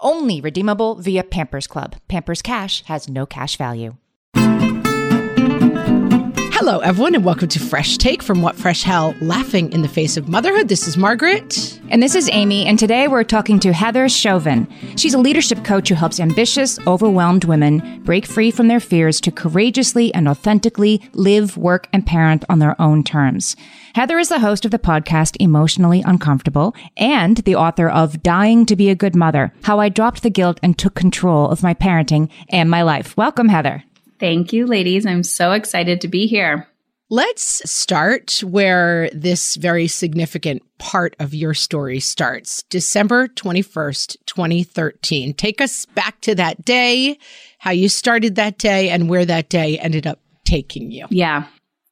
Only redeemable via Pampers Club. Pampers Cash has no cash value. Hello, everyone, and welcome to Fresh Take from What Fresh Hell Laughing in the Face of Motherhood. This is Margaret. And this is Amy, and today we're talking to Heather Chauvin. She's a leadership coach who helps ambitious, overwhelmed women break free from their fears to courageously and authentically live, work, and parent on their own terms. Heather is the host of the podcast Emotionally Uncomfortable and the author of Dying to Be a Good Mother How I Dropped the Guilt and Took Control of My Parenting and My Life. Welcome, Heather. Thank you, ladies. I'm so excited to be here. Let's start where this very significant part of your story starts. December 21st, 2013. Take us back to that day, how you started that day, and where that day ended up taking you. Yeah.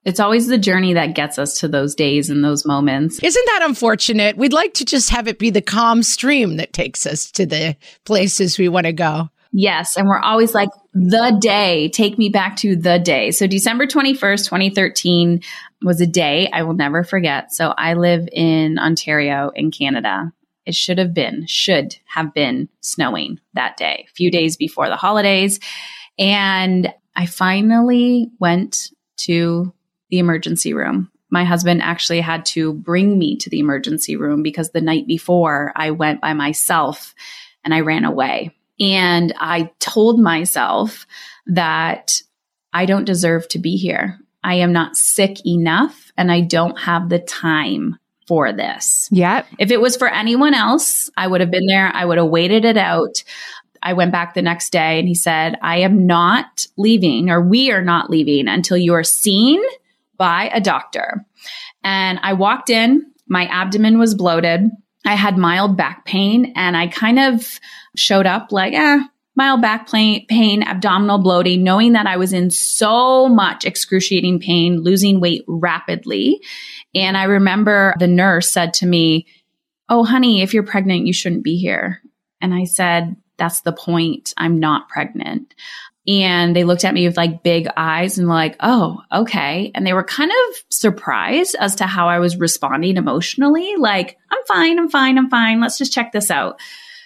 It's always the journey that gets us to those days and those moments. Isn't that unfortunate? We'd like to just have it be the calm stream that takes us to the places we want to go. Yes. And we're always like, the day, take me back to the day. So December 21st, 2013 was a day I will never forget. So I live in Ontario in Canada. It should have been, should have been snowing that day, a few days before the holidays. And I finally went to the emergency room. My husband actually had to bring me to the emergency room because the night before I went by myself and I ran away. And I told myself that I don't deserve to be here. I am not sick enough and I don't have the time for this. Yeah. If it was for anyone else, I would have been there. I would have waited it out. I went back the next day and he said, I am not leaving or we are not leaving until you are seen by a doctor. And I walked in, my abdomen was bloated. I had mild back pain and I kind of showed up like, eh, mild back pain, pain, abdominal bloating, knowing that I was in so much excruciating pain, losing weight rapidly. And I remember the nurse said to me, Oh, honey, if you're pregnant, you shouldn't be here. And I said, That's the point. I'm not pregnant. And they looked at me with like big eyes and like, oh, okay. And they were kind of surprised as to how I was responding emotionally. Like, I'm fine, I'm fine, I'm fine. Let's just check this out.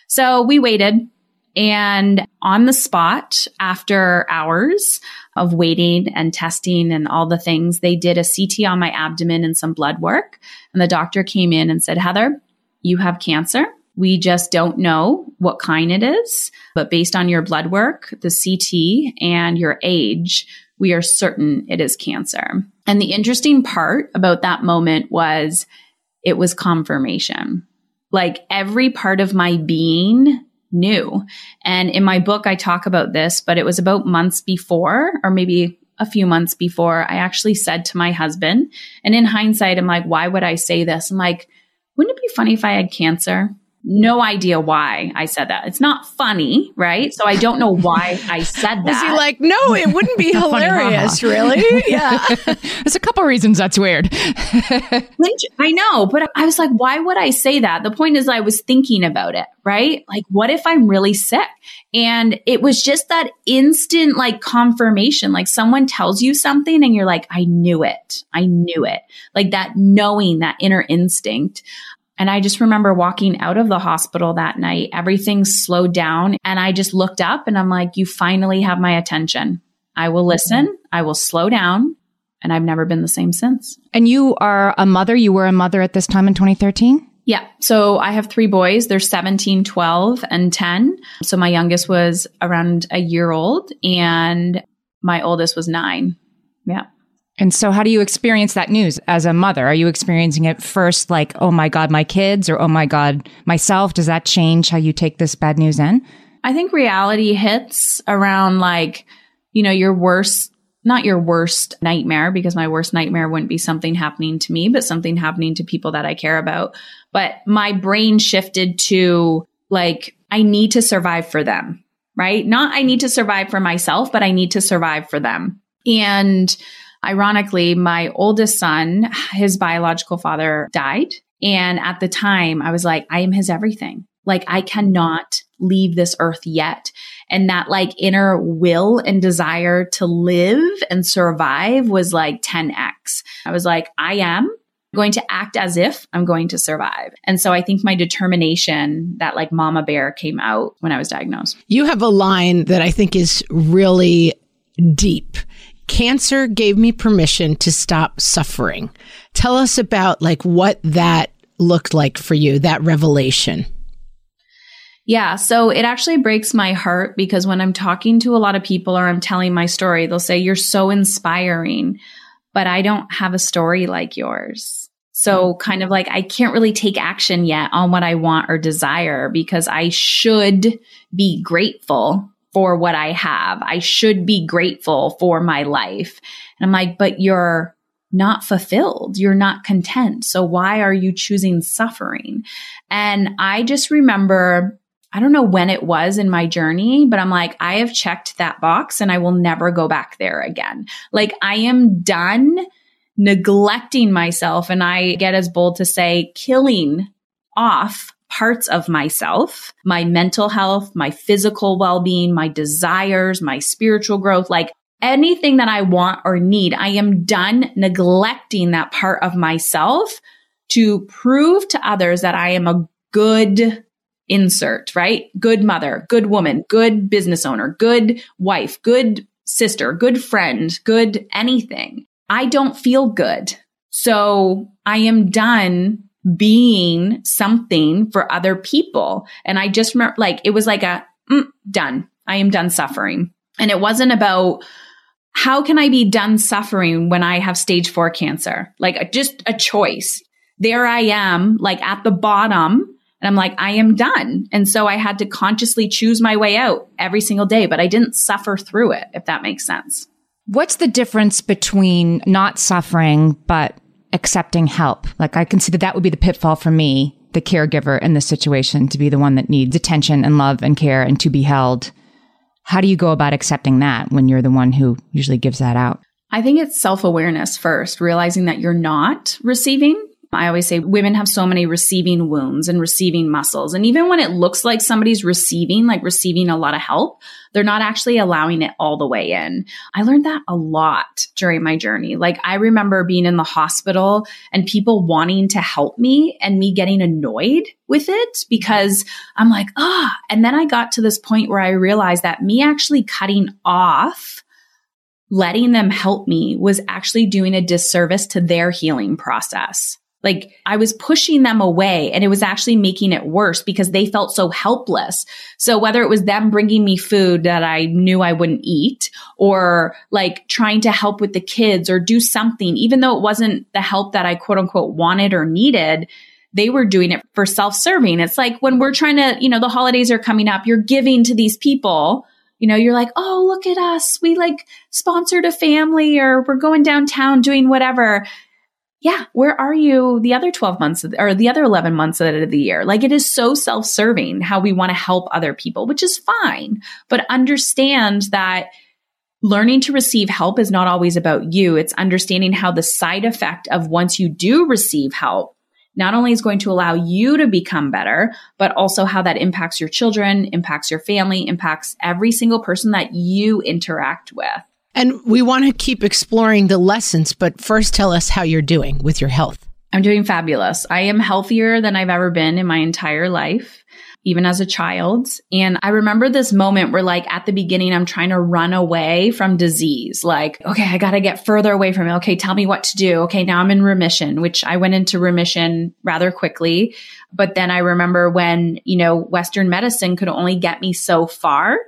So we waited. And on the spot, after hours of waiting and testing and all the things, they did a CT on my abdomen and some blood work. And the doctor came in and said, Heather, you have cancer. We just don't know what kind it is, but based on your blood work, the CT, and your age, we are certain it is cancer. And the interesting part about that moment was it was confirmation. Like every part of my being knew. And in my book, I talk about this, but it was about months before, or maybe a few months before, I actually said to my husband, and in hindsight, I'm like, why would I say this? I'm like, wouldn't it be funny if I had cancer? No idea why I said that. It's not funny, right? So I don't know why I said that. Was he like, no, it wouldn't be hilarious, really? Yeah. There's a couple reasons that's weird. I know, but I was like, why would I say that? The point is, I was thinking about it, right? Like, what if I'm really sick? And it was just that instant, like, confirmation. Like, someone tells you something and you're like, I knew it. I knew it. Like that knowing, that inner instinct. And I just remember walking out of the hospital that night, everything slowed down. And I just looked up and I'm like, you finally have my attention. I will mm-hmm. listen. I will slow down. and I've never been the same since. And you are a mother. You were a mother at this time in 2013? Yeah. So I have three boys. They're 17, 12, and 10. So my youngest was around a year old and my oldest was nine. Yeah. And so, how do you experience that news as a mother? Are you experiencing it first like, oh my God, my kids, or oh my God, myself? Does that change how you take this bad news in? I think reality hits around like, you know, your worst, not your worst nightmare, because my worst nightmare wouldn't be something happening to me, but something happening to people that I care about. But my brain shifted to like, I need to survive for them, right? Not I need to survive for myself, but I need to survive for them. And Ironically, my oldest son, his biological father died. And at the time, I was like, I am his everything. Like, I cannot leave this earth yet. And that like inner will and desire to live and survive was like 10x. I was like, I am going to act as if I'm going to survive. And so I think my determination that like mama bear came out when I was diagnosed. You have a line that I think is really deep cancer gave me permission to stop suffering. Tell us about like what that looked like for you, that revelation. Yeah, so it actually breaks my heart because when I'm talking to a lot of people or I'm telling my story, they'll say, You're so inspiring, but I don't have a story like yours. So, kind of like, I can't really take action yet on what I want or desire because I should be grateful for what I have. I should be grateful for my life. And I'm like, but you're not fulfilled. You're not content. So why are you choosing suffering? And I just remember, I don't know when it was in my journey, but I'm like, I have checked that box and I will never go back there again. Like I am done neglecting myself. And I get as bold to say killing off parts of myself, my mental health, my physical well-being, my desires, my spiritual growth, like anything that I want or need, I am done neglecting that part of myself to prove to others that I am a good insert, right? Good mother, good woman, good business owner, good wife, good sister, good friend, good anything. I don't feel good. So I am done being something for other people. And I just remember like, it was like a mm, done. I am done suffering. And it wasn't about how can I be done suffering when I have stage four cancer? Like just a choice. There I am, like at the bottom. And I'm like, I am done. And so I had to consciously choose my way out every single day, but I didn't suffer through it, if that makes sense. What's the difference between not suffering, but accepting help. Like I can see that that would be the pitfall for me, the caregiver in this situation, to be the one that needs attention and love and care and to be held. How do you go about accepting that when you're the one who usually gives that out? I think it's self awareness first, realizing that you're not receiving I always say women have so many receiving wounds and receiving muscles. And even when it looks like somebody's receiving, like receiving a lot of help, they're not actually allowing it all the way in. I learned that a lot during my journey. Like I remember being in the hospital and people wanting to help me and me getting annoyed with it because I'm like, ah. And then I got to this point where I realized that me actually cutting off letting them help me was actually doing a disservice to their healing process. Like I was pushing them away and it was actually making it worse because they felt so helpless. So whether it was them bringing me food that I knew I wouldn't eat or like trying to help with the kids or do something, even though it wasn't the help that I quote unquote wanted or needed, they were doing it for self-serving. It's like when we're trying to, you know, the holidays are coming up, you're giving to these people you know, you're like, oh, look at us. We like sponsored a family or we're going downtown doing whatever yeah, where are you the other 12 months or the other 11 months of the year? Like it is so self serving how we want to help other people, which is fine, but understand that learning to receive help is not always about you. It's understanding how the side effect of once you do receive help not only is going to allow you to become better, but also how that impacts your children, impacts your family, impacts every single person that you interact with. And we want to keep exploring the lessons, but first tell us how you're doing with your health. I'm doing fabulous. I am healthier than I've ever been in my entire life, even as a child. And I remember this moment where like at the beginning, I'm trying to run away from disease. Like, okay, I got to get further away from it. Okay. Tell me what to do. Okay. Now I'm in remission, which I went into remission rather quickly. But then I remember when, you know, Western medicine could only get me so far.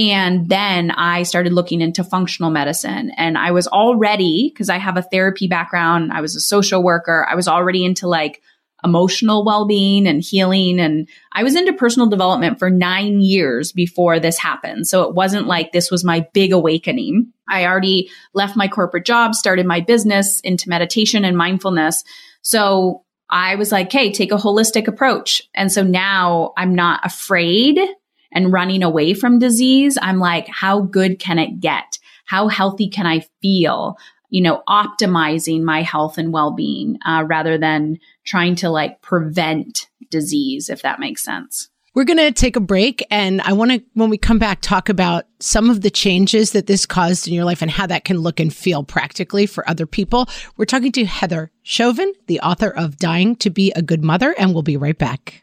And then I started looking into functional medicine and I was already, because I have a therapy background, I was a social worker, I was already into like emotional well-being and healing. And I was into personal development for nine years before this happened. So it wasn't like this was my big awakening. I already left my corporate job, started my business into meditation and mindfulness. So I was like, hey, take a holistic approach. And so now I'm not afraid and running away from disease. I'm like, how good can it get? How healthy can I feel? You know, optimizing my health and well being uh, rather than trying to like prevent disease, if that makes sense. We're going to take a break. And I want to, when we come back, talk about some of the changes that this caused in your life and how that can look and feel practically for other people. We're talking to Heather Chauvin, the author of Dying to Be a Good Mother, and we'll be right back.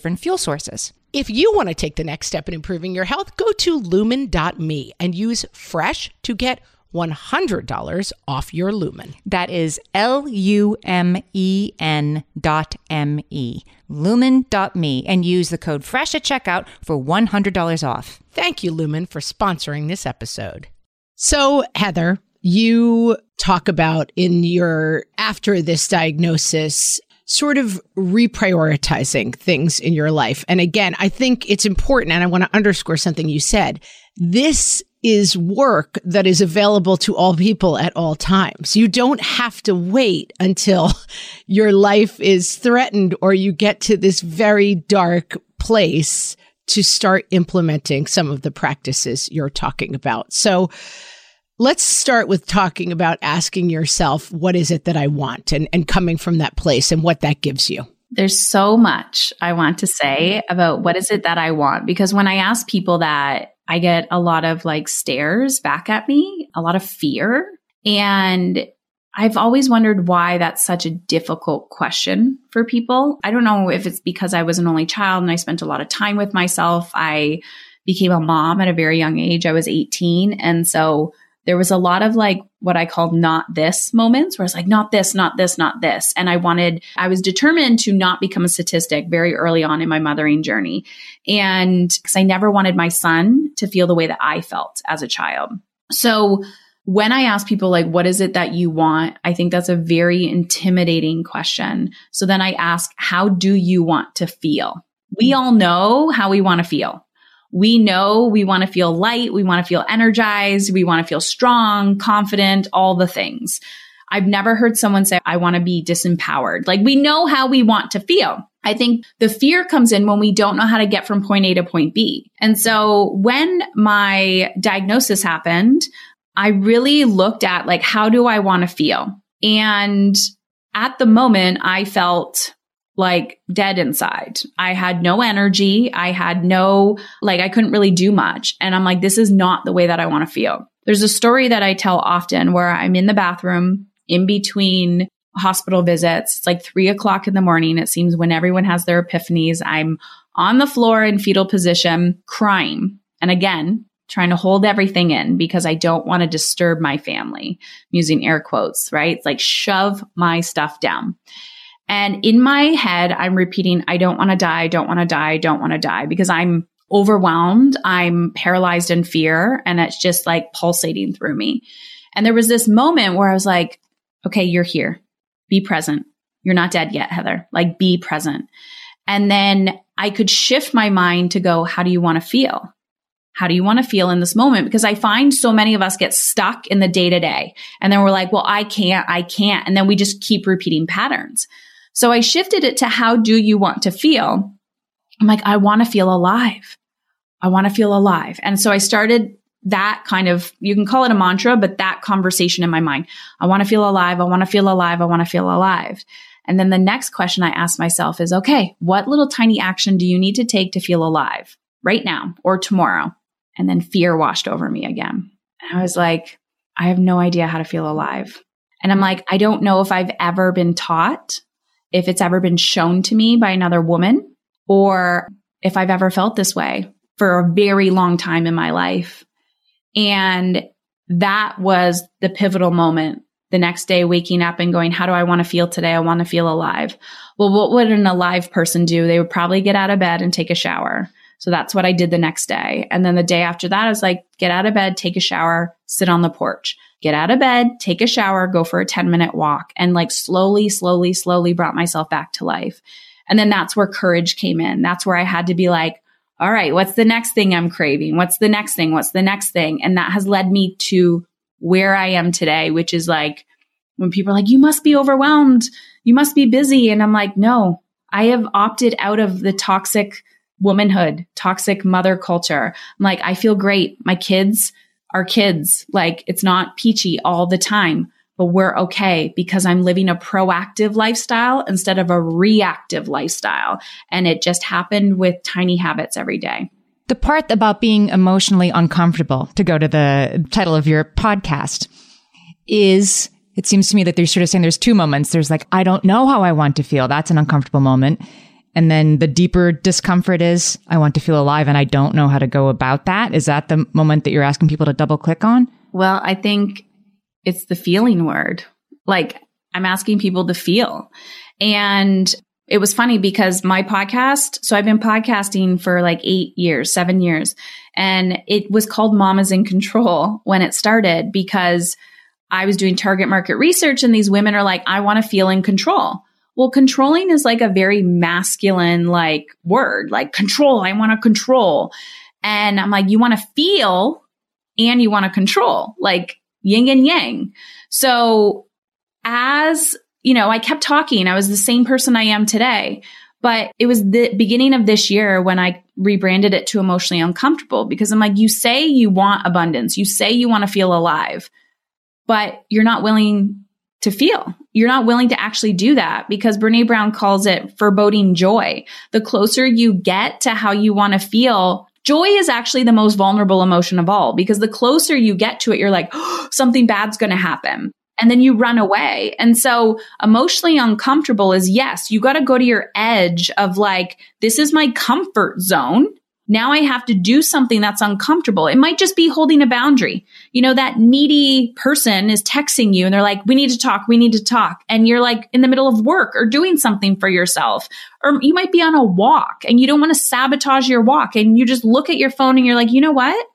different fuel sources. If you want to take the next step in improving your health, go to lumen.me and use fresh to get $100 off your lumen. That is L U M E N dot M E. Lumen.me and use the code FRESH at checkout for $100 off. Thank you, Lumen, for sponsoring this episode. So, Heather, you talk about in your after this diagnosis sort of reprioritizing things in your life. And again, I think it's important, and I want to underscore something you said. This is work that is available to all people at all times. You don't have to wait until your life is threatened or you get to this very dark place to start implementing some of the practices you're talking about. So, Let's start with talking about asking yourself, what is it that I want and, and coming from that place and what that gives you. There's so much I want to say about what is it that I want because when I ask people that, I get a lot of like stares back at me, a lot of fear. And I've always wondered why that's such a difficult question for people. I don't know if it's because I was an only child and I spent a lot of time with myself. I became a mom at a very young age. I was 18. And so there was a lot of like what I called not this moments where it's like, not this, not this, not this. And I wanted, I was determined to not become a statistic very early on in my mothering journey. And because I never wanted my son to feel the way that I felt as a child. So when I ask people like, what is it that you want? I think that's a very intimidating question. So then I ask, how do you want to feel? We all know how we want to feel. We know we want to feel light. We want to feel energized. We want to feel strong, confident, all the things. I've never heard someone say, I want to be disempowered. Like we know how we want to feel. I think the fear comes in when we don't know how to get from point A to point B. And so when my diagnosis happened, I really looked at like, how do I want to feel? And at the moment, I felt like dead inside. I had no energy. I had no, like, I couldn't really do much. And I'm like, this is not the way that I want to feel. There's a story that I tell often where I'm in the bathroom in between hospital visits. It's like three o'clock in the morning. It seems when everyone has their epiphanies, I'm on the floor in fetal position crying. And again, trying to hold everything in because I don't want to disturb my family. I'm using air quotes, right? It's like shove my stuff down. And in my head, I'm repeating, I don't want to die. I don't want to die. I don't want to die because I'm overwhelmed. I'm paralyzed in fear and it's just like pulsating through me. And there was this moment where I was like, okay, you're here. Be present. You're not dead yet, Heather. Like be present. And then I could shift my mind to go, how do you want to feel? How do you want to feel in this moment? Because I find so many of us get stuck in the day to day. And then we're like, well, I can't, I can't. And then we just keep repeating patterns. So I shifted it to how do you want to feel? I'm like, I want to feel alive. I want to feel alive. And so I started that kind of, you can call it a mantra, but that conversation in my mind. I want to feel alive. I want to feel alive. I want to feel alive. And then the next question I ask myself is, okay, what little tiny action do you need to take to feel alive right now or tomorrow? And then fear washed over me again. And I was like, I have no idea how to feel alive. And I'm like, I don't know if I've ever been taught, if it's ever been shown to me by another woman, or if I've ever felt this way for a very long time in my life. And that was the pivotal moment the next day waking up and going, how do I want to feel today? I want to feel alive. Well, what would an alive person do? They would probably get out of bed and take a shower. So that's what I did the next day. And then the day after that, I was like, get out of bed, take a shower, sit on the porch, get out of bed, take a shower, go for a 10 minute walk and like slowly, slowly, slowly brought myself back to life. And then that's where courage came in. That's where I had to be like, all right, what's the next thing I'm craving? What's the next thing? What's the next thing? And that has led me to where I am today, which is like when people are like, you must be overwhelmed. You must be busy. And I'm like, no, I have opted out of the toxic womanhood, toxic mother culture. I'm like, I feel great. My kids are kids. Like it's not peachy all the time, but we're okay because I'm living a proactive lifestyle instead of a reactive lifestyle. And it just happened with tiny habits every day. The part about being emotionally uncomfortable, to go to the title of your podcast, is it seems to me that they're sort of saying there's two moments. There's like, I don't know how I want to feel. That's an uncomfortable moment. And then the deeper discomfort is, I want to feel alive and I don't know how to go about that. Is that the moment that you're asking people to double click on? Well, I think it's the feeling word. Like I'm asking people to feel. And it was funny because my podcast, so I've been podcasting for like eight years, seven years, and it was called Mom Is in Control when it started because I was doing target market research and these women are like, I want to feel in control. Well, controlling is like a very masculine like word, like control. I want to control. And I'm like, you want to feel and you want to control, like yin and yang. So as you know, I kept talking. I was the same person I am today. But it was the beginning of this year when I rebranded it to emotionally uncomfortable because I'm like, you say you want abundance. You say you want to feel alive, but you're not willing to feel. You're not willing to actually do that because Brene Brown calls it foreboding joy. The closer you get to how you want to feel, joy is actually the most vulnerable emotion of all because the closer you get to it, you're like, oh, something bad's going to happen. And then you run away. And so emotionally uncomfortable is yes, you got to go to your edge of like, this is my comfort zone. Now I have to do something that's uncomfortable. It might just be holding a boundary. You know, that needy person is texting you and they're like, we need to talk. We need to talk. And you're like in the middle of work or doing something for yourself. Or you might be on a walk and you don't want to sabotage your walk and you just look at your phone and you're like, you know what?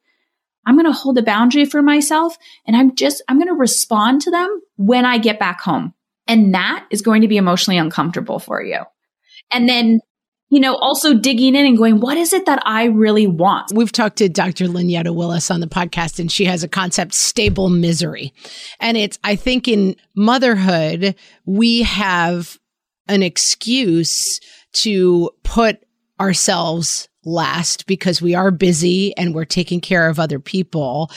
I'm going to hold a boundary for myself and I'm just, I'm going to respond to them when I get back home. And that is going to be emotionally uncomfortable for you. And then you know, also digging in and going, what is it that I really want? We've talked to Dr. Lynetta Willis on the podcast, and she has a concept, stable misery. And it's, I think in motherhood, we have an excuse to put ourselves last because we are busy and we're taking care of other people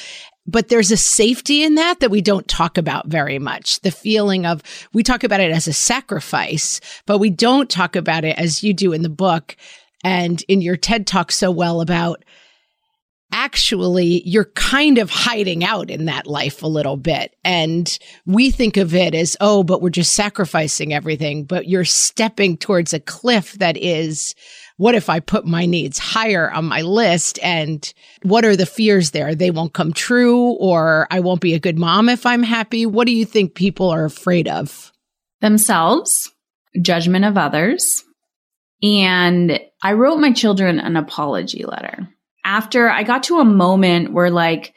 but there's a safety in that that we don't talk about very much. The feeling of, we talk about it as a sacrifice, but we don't talk about it as you do in the book and in your TED talk so well about actually you're kind of hiding out in that life a little bit. And we think of it as, oh, but we're just sacrificing everything, but you're stepping towards a cliff that is what if I put my needs higher on my list? And what are the fears there? They won't come true, or I won't be a good mom if I'm happy. What do you think people are afraid of? Themselves, judgment of others. And I wrote my children an apology letter. After I got to a moment where, like,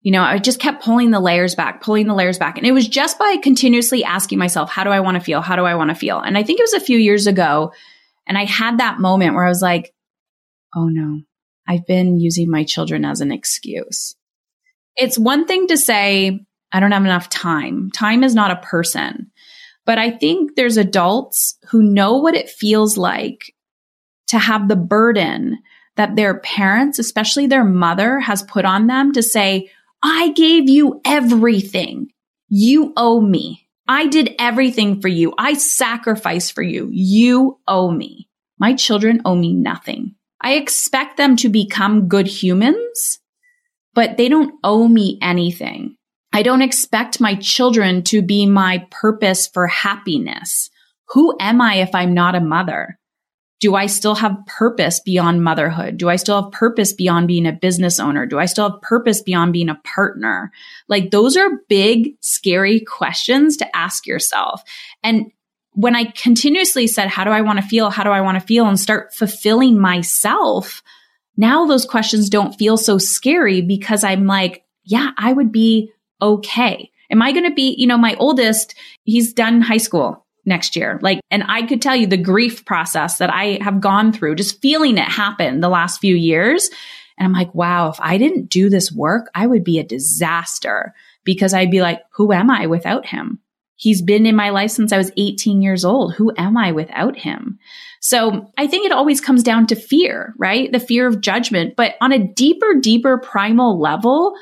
you know, I just kept pulling the layers back, pulling the layers back. And it was just by continuously asking myself, how do I want to feel? How do I want to feel? And I think it was a few years ago and I had that moment where I was like, oh no, I've been using my children as an excuse. It's one thing to say, I don't have enough time. Time is not a person. But I think there's adults who know what it feels like to have the burden that their parents, especially their mother, has put on them to say, I gave you everything. You owe me. I did everything for you. I sacrificed for you. You owe me. My children owe me nothing. I expect them to become good humans, but they don't owe me anything. I don't expect my children to be my purpose for happiness. Who am I if I'm not a mother? Do I still have purpose beyond motherhood? Do I still have purpose beyond being a business owner? Do I still have purpose beyond being a partner? Like those are big, scary questions to ask yourself. And when I continuously said, how do I want to feel? How do I want to feel and start fulfilling myself? Now those questions don't feel so scary because I'm like, yeah, I would be okay. Am I going to be, you know, my oldest, he's done high school next year. Like, and I could tell you the grief process that I have gone through, just feeling it happen the last few years. And I'm like, wow, if I didn't do this work, I would be a disaster because I'd be like, who am I without him? He's been in my life since I was 18 years old. Who am I without him? So I think it always comes down to fear, right? The fear of judgment. But on a deeper, deeper primal level,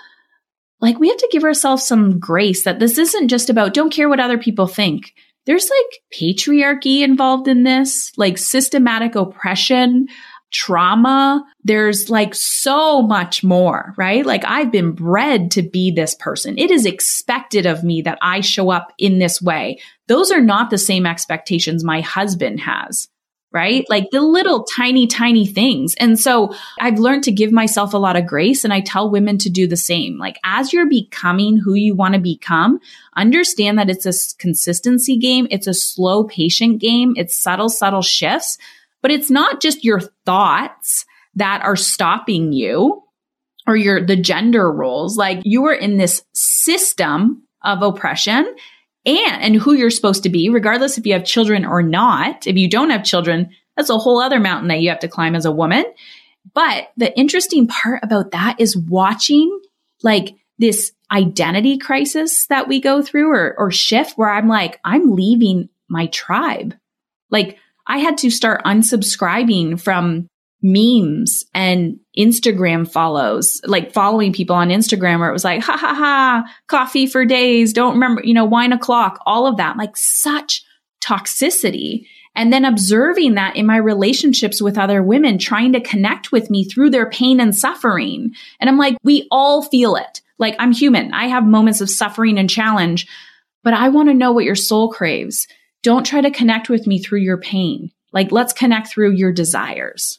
like we have to give ourselves some grace that this isn't just about don't care what other people think there's like patriarchy involved in this, like systematic oppression, trauma. There's like so much more, right? Like I've been bred to be this person. It is expected of me that I show up in this way. Those are not the same expectations my husband has right? Like the little tiny, tiny things. And so I've learned to give myself a lot of grace and I tell women to do the same. Like as you're becoming who you want to become, understand that it's a consistency game. It's a slow, patient game. It's subtle, subtle shifts, but it's not just your thoughts that are stopping you or your, the gender roles. Like you are in this system of oppression and, and who you're supposed to be, regardless if you have children or not. If you don't have children, that's a whole other mountain that you have to climb as a woman. But the interesting part about that is watching like this identity crisis that we go through or, or shift where I'm like, I'm leaving my tribe. Like I had to start unsubscribing from memes and Instagram follows, like following people on Instagram where it was like, ha ha ha, coffee for days, don't remember, you know, wine o'clock, all of that, like such toxicity. And then observing that in my relationships with other women, trying to connect with me through their pain and suffering. And I'm like, we all feel it. Like I'm human. I have moments of suffering and challenge, but I want to know what your soul craves. Don't try to connect with me through your pain. Like let's connect through your desires.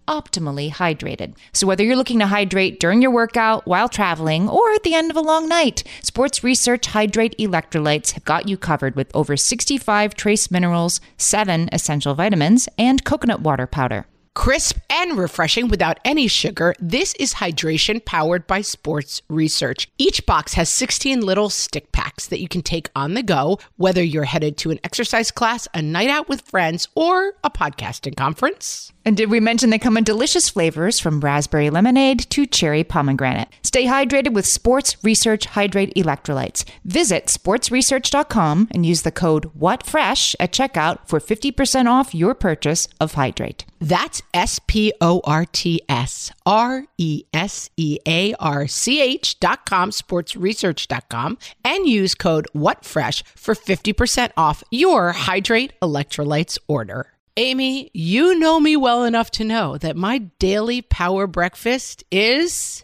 optimally hydrated. So, whether you're looking to hydrate during your workout, while traveling, or at the end of a long night, Sports Research Hydrate Electrolytes have got you covered with over 65 trace minerals, 7 essential vitamins, and coconut water powder. Crisp and refreshing without any sugar, this is hydration powered by sports research. Each box has 16 little stick packs that you can take on the go, whether you're headed to an exercise class, a night out with friends, or a podcasting conference. And did we mention they come in delicious flavors from raspberry lemonade to cherry pomegranate? Stay hydrated with Sports Research Hydrate Electrolytes. Visit sportsresearch.com and use the code WhatFresh at checkout for 50% off your purchase of Hydrate. That's S P O R T S R E S E A R C H dot com, sportsresearch.com, and use code WhatFresh for 50% off your Hydrate Electrolytes order. Amy, you know me well enough to know that my daily power breakfast is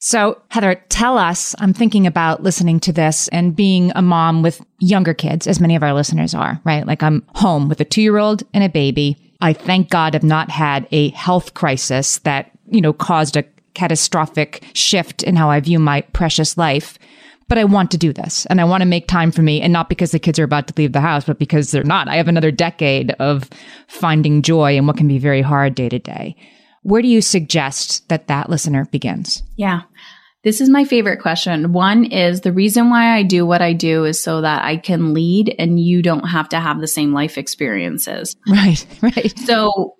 So, Heather, tell us. I'm thinking about listening to this and being a mom with younger kids, as many of our listeners are, right? Like I'm home with a two year old and a baby. I thank God have not had a health crisis that, you know, caused a catastrophic shift in how I view my precious life. But I want to do this and I want to make time for me and not because the kids are about to leave the house, but because they're not. I have another decade of finding joy in what can be very hard day to day. Where do you suggest that that listener begins? Yeah. This is my favorite question. One is the reason why I do what I do is so that I can lead and you don't have to have the same life experiences. Right, right. So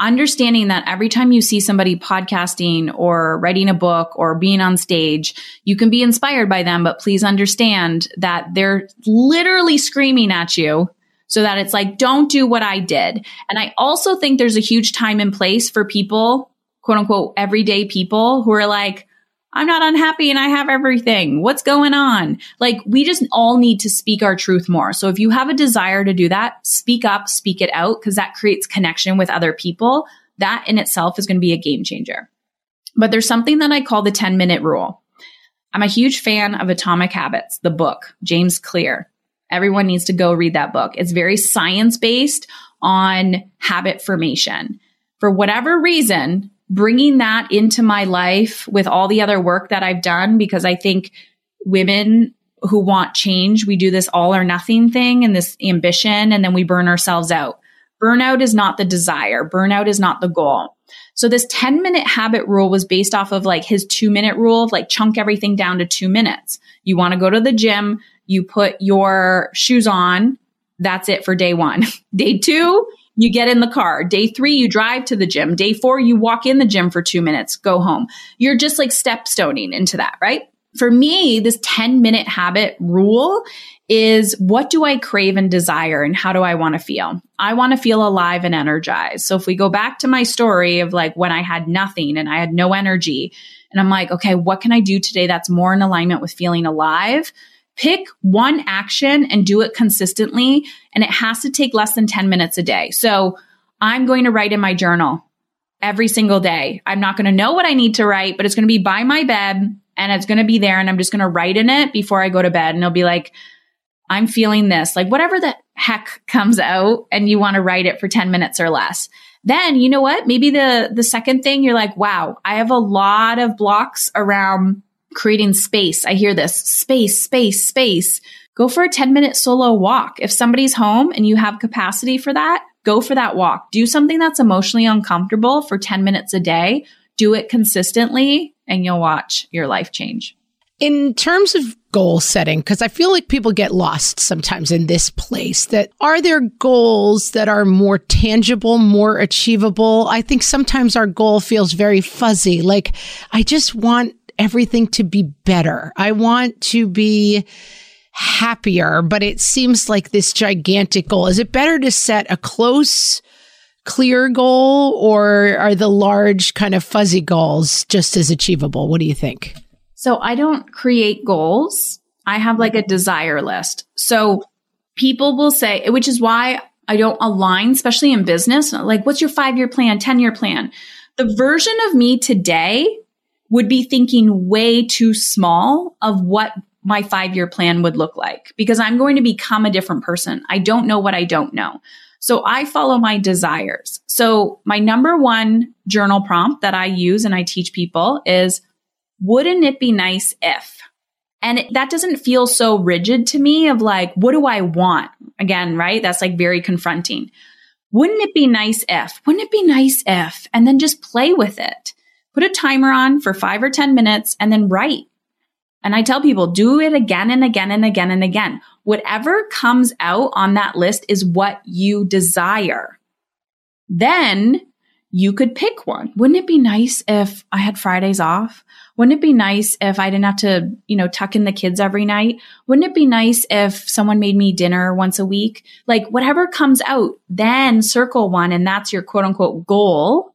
understanding that every time you see somebody podcasting or writing a book or being on stage, you can be inspired by them, but please understand that they're literally screaming at you so that it's like, don't do what I did. And I also think there's a huge time and place for people, quote unquote, everyday people who are like, I'm not unhappy and I have everything. What's going on? Like we just all need to speak our truth more. So if you have a desire to do that, speak up, speak it out because that creates connection with other people. That in itself is going to be a game changer. But there's something that I call the 10 minute rule. I'm a huge fan of Atomic Habits, the book, James Clear. Everyone needs to go read that book. It's very science based on habit formation. For whatever reason, bringing that into my life with all the other work that I've done, because I think women who want change, we do this all or nothing thing and this ambition, and then we burn ourselves out. Burnout is not the desire. Burnout is not the goal. So this 10 minute habit rule was based off of like his two minute rule of like chunk everything down to two minutes. You want to go to the gym, you put your shoes on. That's it for day one. day two, you get in the car. Day three, you drive to the gym. Day four, you walk in the gym for two minutes, go home. You're just like step stoning into that, right? For me, this 10 minute habit rule is what do I crave and desire and how do I want to feel? I want to feel alive and energized. So if we go back to my story of like when I had nothing and I had no energy and I'm like, okay, what can I do today that's more in alignment with feeling alive? Pick one action and do it consistently. And it has to take less than 10 minutes a day. So I'm going to write in my journal every single day. I'm not going to know what I need to write, but it's going to be by my bed and it's going to be there. And I'm just going to write in it before I go to bed. And it'll be like, I'm feeling this, like whatever the heck comes out and you want to write it for 10 minutes or less. Then you know what? Maybe the, the second thing you're like, wow, I have a lot of blocks around creating space. I hear this space, space, space. Go for a 10 minute solo walk. If somebody's home and you have capacity for that, go for that walk. Do something that's emotionally uncomfortable for 10 minutes a day. Do it consistently and you'll watch your life change. In terms of goal setting, because I feel like people get lost sometimes in this place, that are there goals that are more tangible, more achievable? I think sometimes our goal feels very fuzzy. Like, I just want everything to be better. I want to be happier, but it seems like this gigantic goal. Is it better to set a close, clear goal or are the large kind of fuzzy goals just as achievable? What do you think? So I don't create goals. I have like a desire list. So people will say, which is why I don't align, especially in business. Like, what's your five year plan, 10 year plan? The version of me today would be thinking way too small of what my five year plan would look like because I'm going to become a different person. I don't know what I don't know. So I follow my desires. So my number one journal prompt that I use and I teach people is wouldn't it be nice if? And it, that doesn't feel so rigid to me of like, what do I want? Again, right? That's like very confronting. Wouldn't it be nice if? Wouldn't it be nice if? And then just play with it. Put a timer on for five or 10 minutes and then write. And I tell people, do it again and again and again and again. Whatever comes out on that list is what you desire. Then you could pick one. Wouldn't it be nice if I had Fridays off? Wouldn't it be nice if I didn't have to, you know, tuck in the kids every night? Wouldn't it be nice if someone made me dinner once a week? Like whatever comes out, then circle one and that's your quote unquote goal.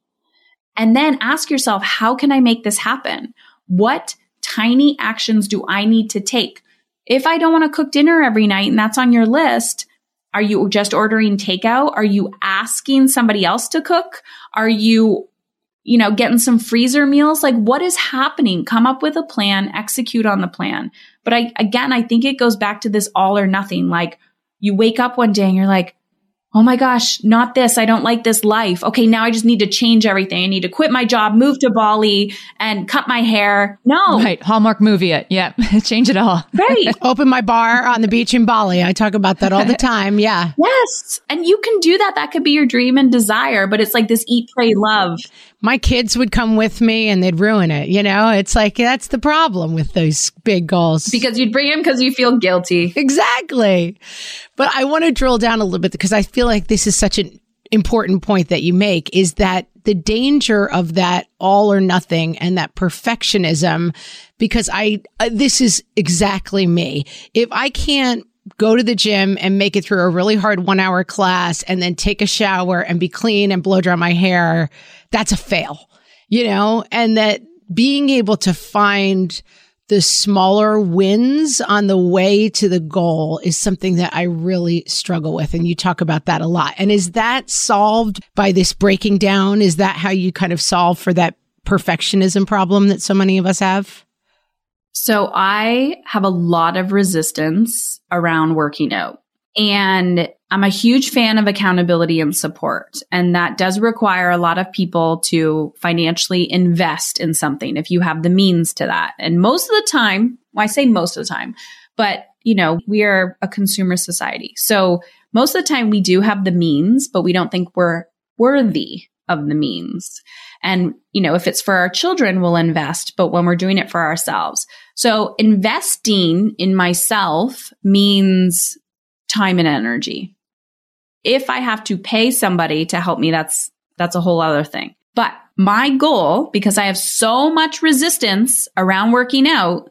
And then ask yourself, how can I make this happen? What tiny actions do I need to take? If I don't want to cook dinner every night and that's on your list, are you just ordering takeout? Are you asking somebody else to cook? Are you, you know, getting some freezer meals? Like what is happening? Come up with a plan, execute on the plan. But I, again, I think it goes back to this all or nothing. Like you wake up one day and you're like, Oh my gosh, not this. I don't like this life. Okay, now I just need to change everything. I need to quit my job, move to Bali and cut my hair. No. Right. Hallmark movie it. Yeah. Change it all. Right. Open my bar on the beach in Bali. I talk about that all the time. Yeah. Yes. And you can do that. That could be your dream and desire, but it's like this eat, pray, love my kids would come with me and they'd ruin it. You know, it's like that's the problem with those big goals. Because you'd bring them because you feel guilty. Exactly. But I want to drill down a little bit because I feel like this is such an important point that you make is that the danger of that all or nothing and that perfectionism because I uh, this is exactly me. If I can't go to the gym and make it through a really hard 1 hour class and then take a shower and be clean and blow dry my hair that's a fail, you know, and that being able to find the smaller wins on the way to the goal is something that I really struggle with. And you talk about that a lot. And is that solved by this breaking down? Is that how you kind of solve for that perfectionism problem that so many of us have? So I have a lot of resistance around working out. And I'm a huge fan of accountability and support. And that does require a lot of people to financially invest in something if you have the means to that. And most of the time, well, I say most of the time, but you know, we are a consumer society. So most of the time we do have the means, but we don't think we're worthy of the means. And, you know, if it's for our children, we'll invest, but when we're doing it for ourselves. So investing in myself means time and energy. If I have to pay somebody to help me, that's, that's a whole other thing. But my goal, because I have so much resistance around working out,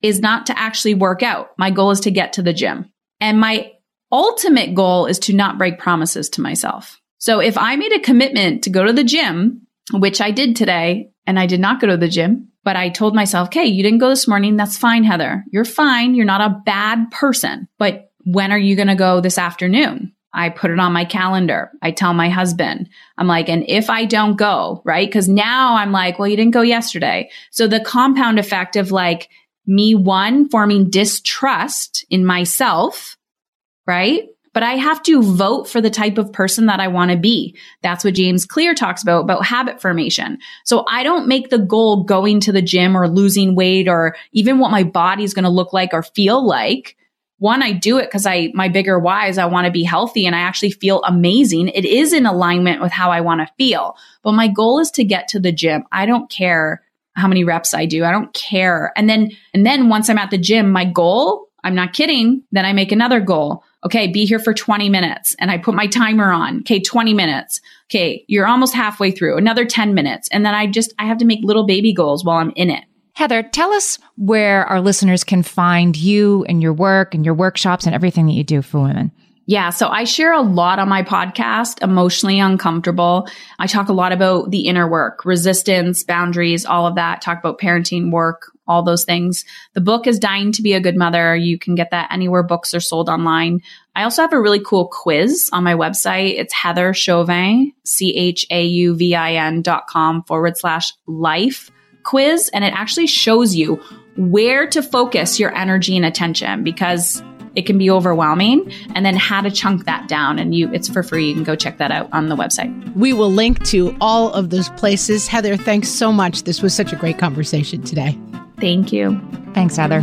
is not to actually work out. My goal is to get to the gym. And my ultimate goal is to not break promises to myself. So if I made a commitment to go to the gym, which I did today, and I did not go to the gym, but I told myself, okay, you didn't go this morning. That's fine, Heather. You're fine. You're not a bad person, but when are you going to go this afternoon? I put it on my calendar. I tell my husband, I'm like, and if I don't go, right? Cause now I'm like, well, you didn't go yesterday. So the compound effect of like me, one, forming distrust in myself, right? but I have to vote for the type of person that I want to be. That's what James Clear talks about, about habit formation. So I don't make the goal going to the gym or losing weight or even what my body's going to look like or feel like. One, I do it because I, my bigger why is I want to be healthy and I actually feel amazing. It is in alignment with how I want to feel. But my goal is to get to the gym. I don't care how many reps I do. I don't care. And then, and then once I'm at the gym, my goal, I'm not kidding. Then I make another goal. Okay. Be here for 20 minutes and I put my timer on. Okay. 20 minutes. Okay. You're almost halfway through another 10 minutes. And then I just, I have to make little baby goals while I'm in it. Heather, tell us where our listeners can find you and your work and your workshops and everything that you do for women. Yeah. So I share a lot on my podcast, Emotionally Uncomfortable. I talk a lot about the inner work, resistance, boundaries, all of that. Talk about parenting, work, all those things. The book is Dying to be a Good Mother. You can get that anywhere books are sold online. I also have a really cool quiz on my website. It's Heather Chauvin, C H A U V I N dot com forward slash life quiz. And it actually shows you where to focus your energy and attention because it can be overwhelming and then how to chunk that down and you it's for free. You can go check that out on the website. We will link to all of those places. Heather thanks so much. This was such a great conversation today. Thank you. Thanks heather